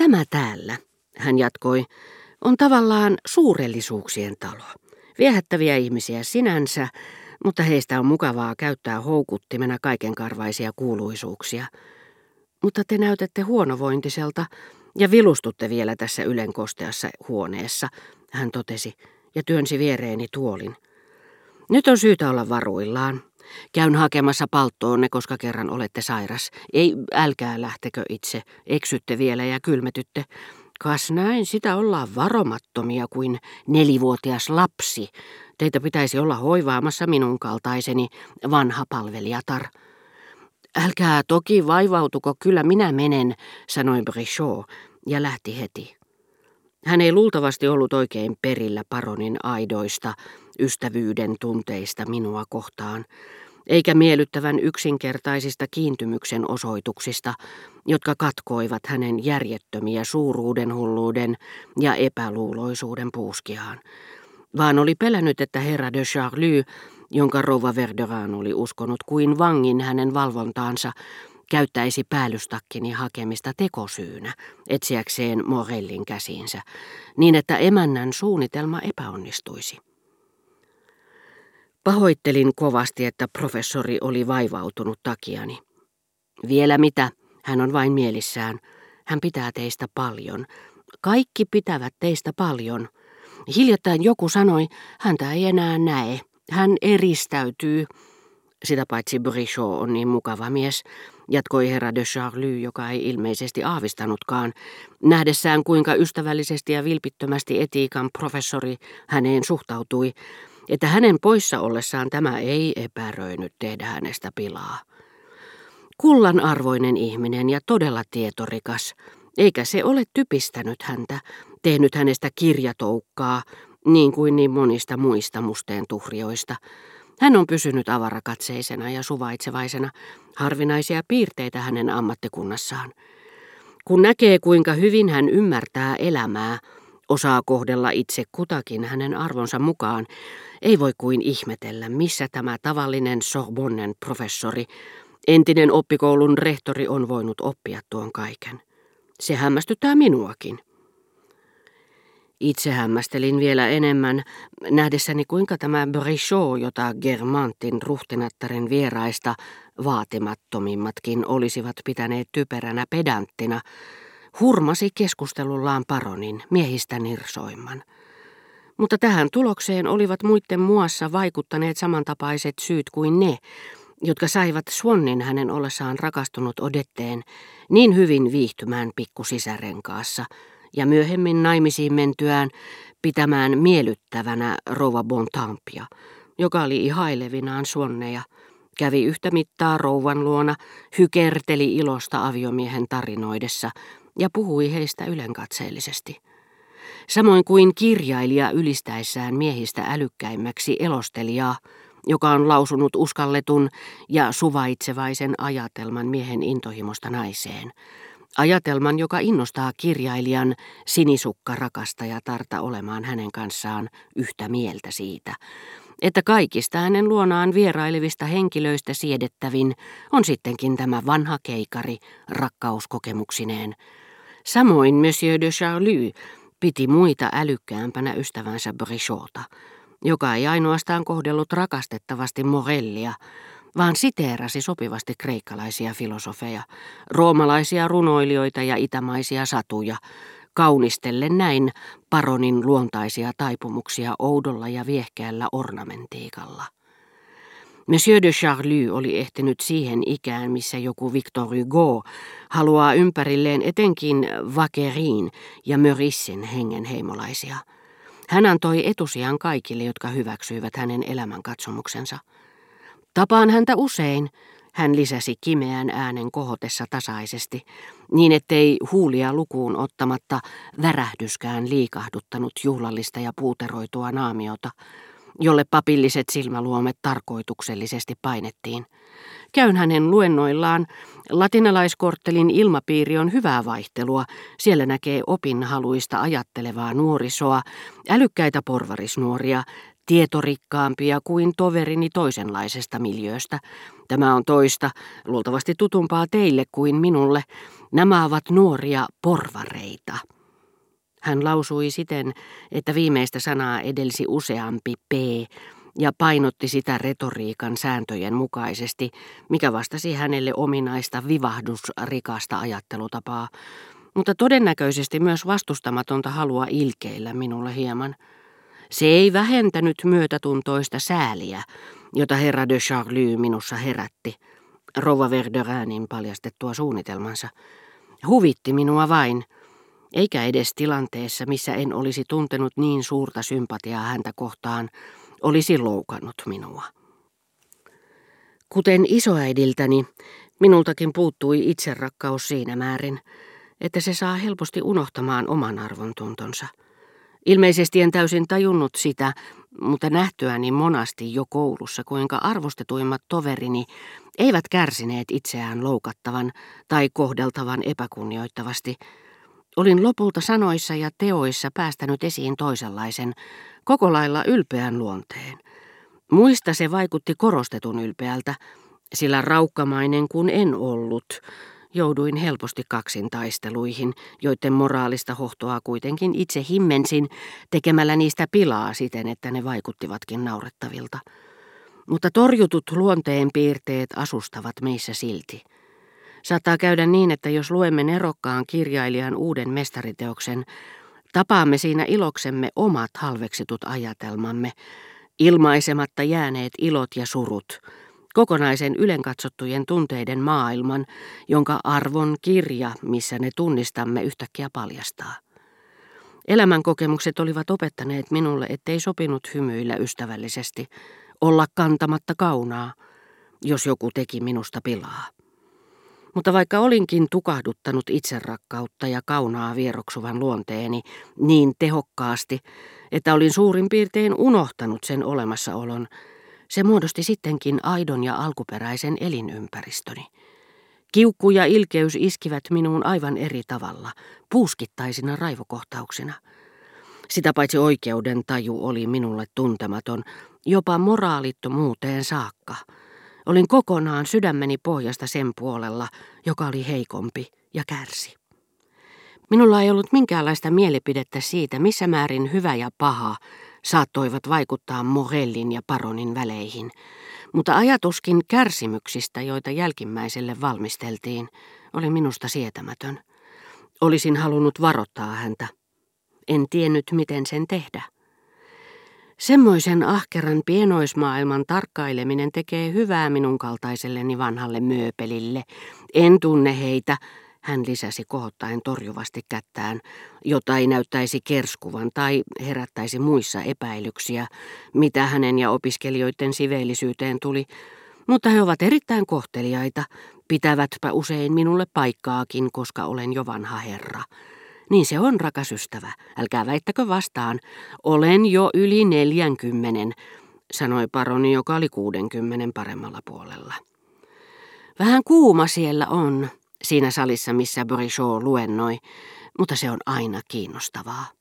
Tämä täällä, hän jatkoi, on tavallaan suurellisuuksien talo. Viehättäviä ihmisiä sinänsä, mutta heistä on mukavaa käyttää houkuttimena kaikenkarvaisia kuuluisuuksia. Mutta te näytätte huonovointiselta ja vilustutte vielä tässä ylenkosteassa huoneessa, hän totesi ja työnsi viereeni tuolin. Nyt on syytä olla varuillaan. Käyn hakemassa palttoonne, koska kerran olette sairas. Ei, älkää lähtekö itse. Eksytte vielä ja kylmetytte. Kas näin, sitä ollaan varomattomia kuin nelivuotias lapsi. Teitä pitäisi olla hoivaamassa minun kaltaiseni vanha palvelijatar. Älkää toki vaivautuko, kyllä minä menen, sanoi Brichot ja lähti heti. Hän ei luultavasti ollut oikein perillä paronin aidoista, ystävyyden tunteista minua kohtaan, eikä miellyttävän yksinkertaisista kiintymyksen osoituksista, jotka katkoivat hänen järjettömiä suuruuden hulluuden ja epäluuloisuuden puuskiaan, vaan oli pelännyt, että herra de Charlie, jonka rouva Verderan oli uskonut kuin vangin hänen valvontaansa, käyttäisi päällystakkini hakemista tekosyynä etsiäkseen Morellin käsiinsä, niin että emännän suunnitelma epäonnistuisi. Pahoittelin kovasti, että professori oli vaivautunut takiani. Vielä mitä, hän on vain mielissään. Hän pitää teistä paljon. Kaikki pitävät teistä paljon. Hiljattain joku sanoi, häntä ei enää näe. Hän eristäytyy. Sitä paitsi Brichot on niin mukava mies, jatkoi herra de Charlie, joka ei ilmeisesti aavistanutkaan, nähdessään kuinka ystävällisesti ja vilpittömästi etiikan professori häneen suhtautui, että hänen poissa ollessaan tämä ei epäröinyt tehdä hänestä pilaa. Kullan arvoinen ihminen ja todella tietorikas, eikä se ole typistänyt häntä, tehnyt hänestä kirjatoukkaa, niin kuin niin monista muista musteen tuhrioista. Hän on pysynyt avarakatseisena ja suvaitsevaisena, harvinaisia piirteitä hänen ammattikunnassaan. Kun näkee, kuinka hyvin hän ymmärtää elämää, osaa kohdella itse kutakin hänen arvonsa mukaan, ei voi kuin ihmetellä, missä tämä tavallinen Sorbonnen professori, entinen oppikoulun rehtori on voinut oppia tuon kaiken. Se hämmästyttää minuakin. Itse hämmästelin vielä enemmän, nähdessäni kuinka tämä Brichot, jota Germantin ruhtinattaren vieraista vaatimattomimmatkin olisivat pitäneet typeränä pedanttina, hurmasi keskustelullaan paronin miehistä nirsoimman. Mutta tähän tulokseen olivat muiden muassa vaikuttaneet samantapaiset syyt kuin ne, jotka saivat Swannin hänen ollessaan rakastunut Odetteen niin hyvin viihtymään pikkusisärenkaassa ja myöhemmin naimisiin mentyään pitämään miellyttävänä rouva Bontampia, joka oli ihailevinaan Swanneja, kävi yhtä mittaa rouvan luona, hykerteli ilosta aviomiehen tarinoidessa ja puhui heistä ylenkatseellisesti. Samoin kuin kirjailija ylistäessään miehistä älykkäimmäksi elostelijaa, joka on lausunut uskalletun ja suvaitsevaisen ajatelman miehen intohimosta naiseen. Ajatelman, joka innostaa kirjailijan sinisukka tarta olemaan hänen kanssaan yhtä mieltä siitä, että kaikista hänen luonaan vierailevista henkilöistä siedettävin on sittenkin tämä vanha keikari rakkauskokemuksineen. Samoin Monsieur de Charlie piti muita älykkäämpänä ystävänsä Brichota, joka ei ainoastaan kohdellut rakastettavasti Morellia, vaan siteerasi sopivasti kreikkalaisia filosofeja, roomalaisia runoilijoita ja itämaisia satuja, kaunistellen näin paronin luontaisia taipumuksia oudolla ja viehkeällä ornamentiikalla. Monsieur de Charlie oli ehtinyt siihen ikään, missä joku Victor Hugo haluaa ympärilleen etenkin Vakerin ja Mörissin hengenheimolaisia. Hän antoi etusijan kaikille, jotka hyväksyivät hänen elämänkatsomuksensa. Tapaan häntä usein, hän lisäsi kimeän äänen kohotessa tasaisesti, niin ettei huulia lukuun ottamatta värähdyskään liikahduttanut juhlallista ja puuteroitua naamiota, jolle papilliset silmäluomet tarkoituksellisesti painettiin. Käyn hänen luennoillaan. Latinalaiskorttelin ilmapiiri on hyvää vaihtelua. Siellä näkee opinhaluista ajattelevaa nuorisoa, älykkäitä porvarisnuoria, tietorikkaampia kuin toverini toisenlaisesta miljööstä. Tämä on toista, luultavasti tutumpaa teille kuin minulle, Nämä ovat nuoria porvareita. Hän lausui siten, että viimeistä sanaa edelsi useampi P ja painotti sitä retoriikan sääntöjen mukaisesti, mikä vastasi hänelle ominaista vivahdusrikasta ajattelutapaa, mutta todennäköisesti myös vastustamatonta halua ilkeillä minulle hieman. Se ei vähentänyt myötätuntoista sääliä, jota herra de Charlie minussa herätti, rouva Verderäänin paljastettua suunnitelmansa. Huvitti minua vain, eikä edes tilanteessa, missä en olisi tuntenut niin suurta sympatiaa häntä kohtaan, olisi loukannut minua. Kuten isoäidiltäni, minultakin puuttui itserakkaus siinä määrin, että se saa helposti unohtamaan oman arvontuntonsa. Ilmeisesti en täysin tajunnut sitä, mutta nähtyäni monasti jo koulussa, kuinka arvostetuimmat toverini eivät kärsineet itseään loukattavan tai kohdeltavan epäkunnioittavasti. Olin lopulta sanoissa ja teoissa päästänyt esiin toisenlaisen, koko lailla ylpeän luonteen. Muista se vaikutti korostetun ylpeältä, sillä raukkamainen kun en ollut, jouduin helposti kaksin taisteluihin, joiden moraalista hohtoa kuitenkin itse himmensin tekemällä niistä pilaa siten, että ne vaikuttivatkin naurettavilta. Mutta torjutut luonteen piirteet asustavat meissä silti. Saattaa käydä niin, että jos luemme nerokkaan kirjailijan uuden mestariteoksen, tapaamme siinä iloksemme omat halveksitut ajatelmamme, ilmaisematta jääneet ilot ja surut, kokonaisen ylenkatsottujen tunteiden maailman, jonka arvon kirja, missä ne tunnistamme, yhtäkkiä paljastaa. Elämänkokemukset olivat opettaneet minulle, ettei sopinut hymyillä ystävällisesti, olla kantamatta kaunaa, jos joku teki minusta pilaa. Mutta vaikka olinkin tukahduttanut itserakkautta ja kaunaa vieroksuvan luonteeni niin tehokkaasti, että olin suurin piirtein unohtanut sen olemassaolon, se muodosti sittenkin aidon ja alkuperäisen elinympäristöni. Kiukku ja ilkeys iskivät minuun aivan eri tavalla, puuskittaisina raivokohtauksina. Sitä paitsi oikeuden taju oli minulle tuntematon, jopa moraalittomuuteen saakka. Olin kokonaan sydämeni pohjasta sen puolella, joka oli heikompi ja kärsi. Minulla ei ollut minkäänlaista mielipidettä siitä, missä määrin hyvä ja paha saattoivat vaikuttaa Morellin ja Paronin väleihin, mutta ajatuskin kärsimyksistä, joita jälkimmäiselle valmisteltiin, oli minusta sietämätön. Olisin halunnut varoittaa häntä. En tiennyt, miten sen tehdä. Semmoisen ahkeran pienoismaailman tarkkaileminen tekee hyvää minun kaltaiselleni vanhalle myöpelille. En tunne heitä, hän lisäsi kohottaen torjuvasti kättään, jota ei näyttäisi kerskuvan tai herättäisi muissa epäilyksiä, mitä hänen ja opiskelijoiden siveellisyyteen tuli, mutta he ovat erittäin kohteliaita, pitävätpä usein minulle paikkaakin, koska olen jo vanha herra. Niin se on, rakas ystävä, älkää väittäkö vastaan, olen jo yli neljänkymmenen, sanoi paroni, joka oli kuudenkymmenen paremmalla puolella. Vähän kuuma siellä on, siinä salissa, missä Borichot luennoi, mutta se on aina kiinnostavaa.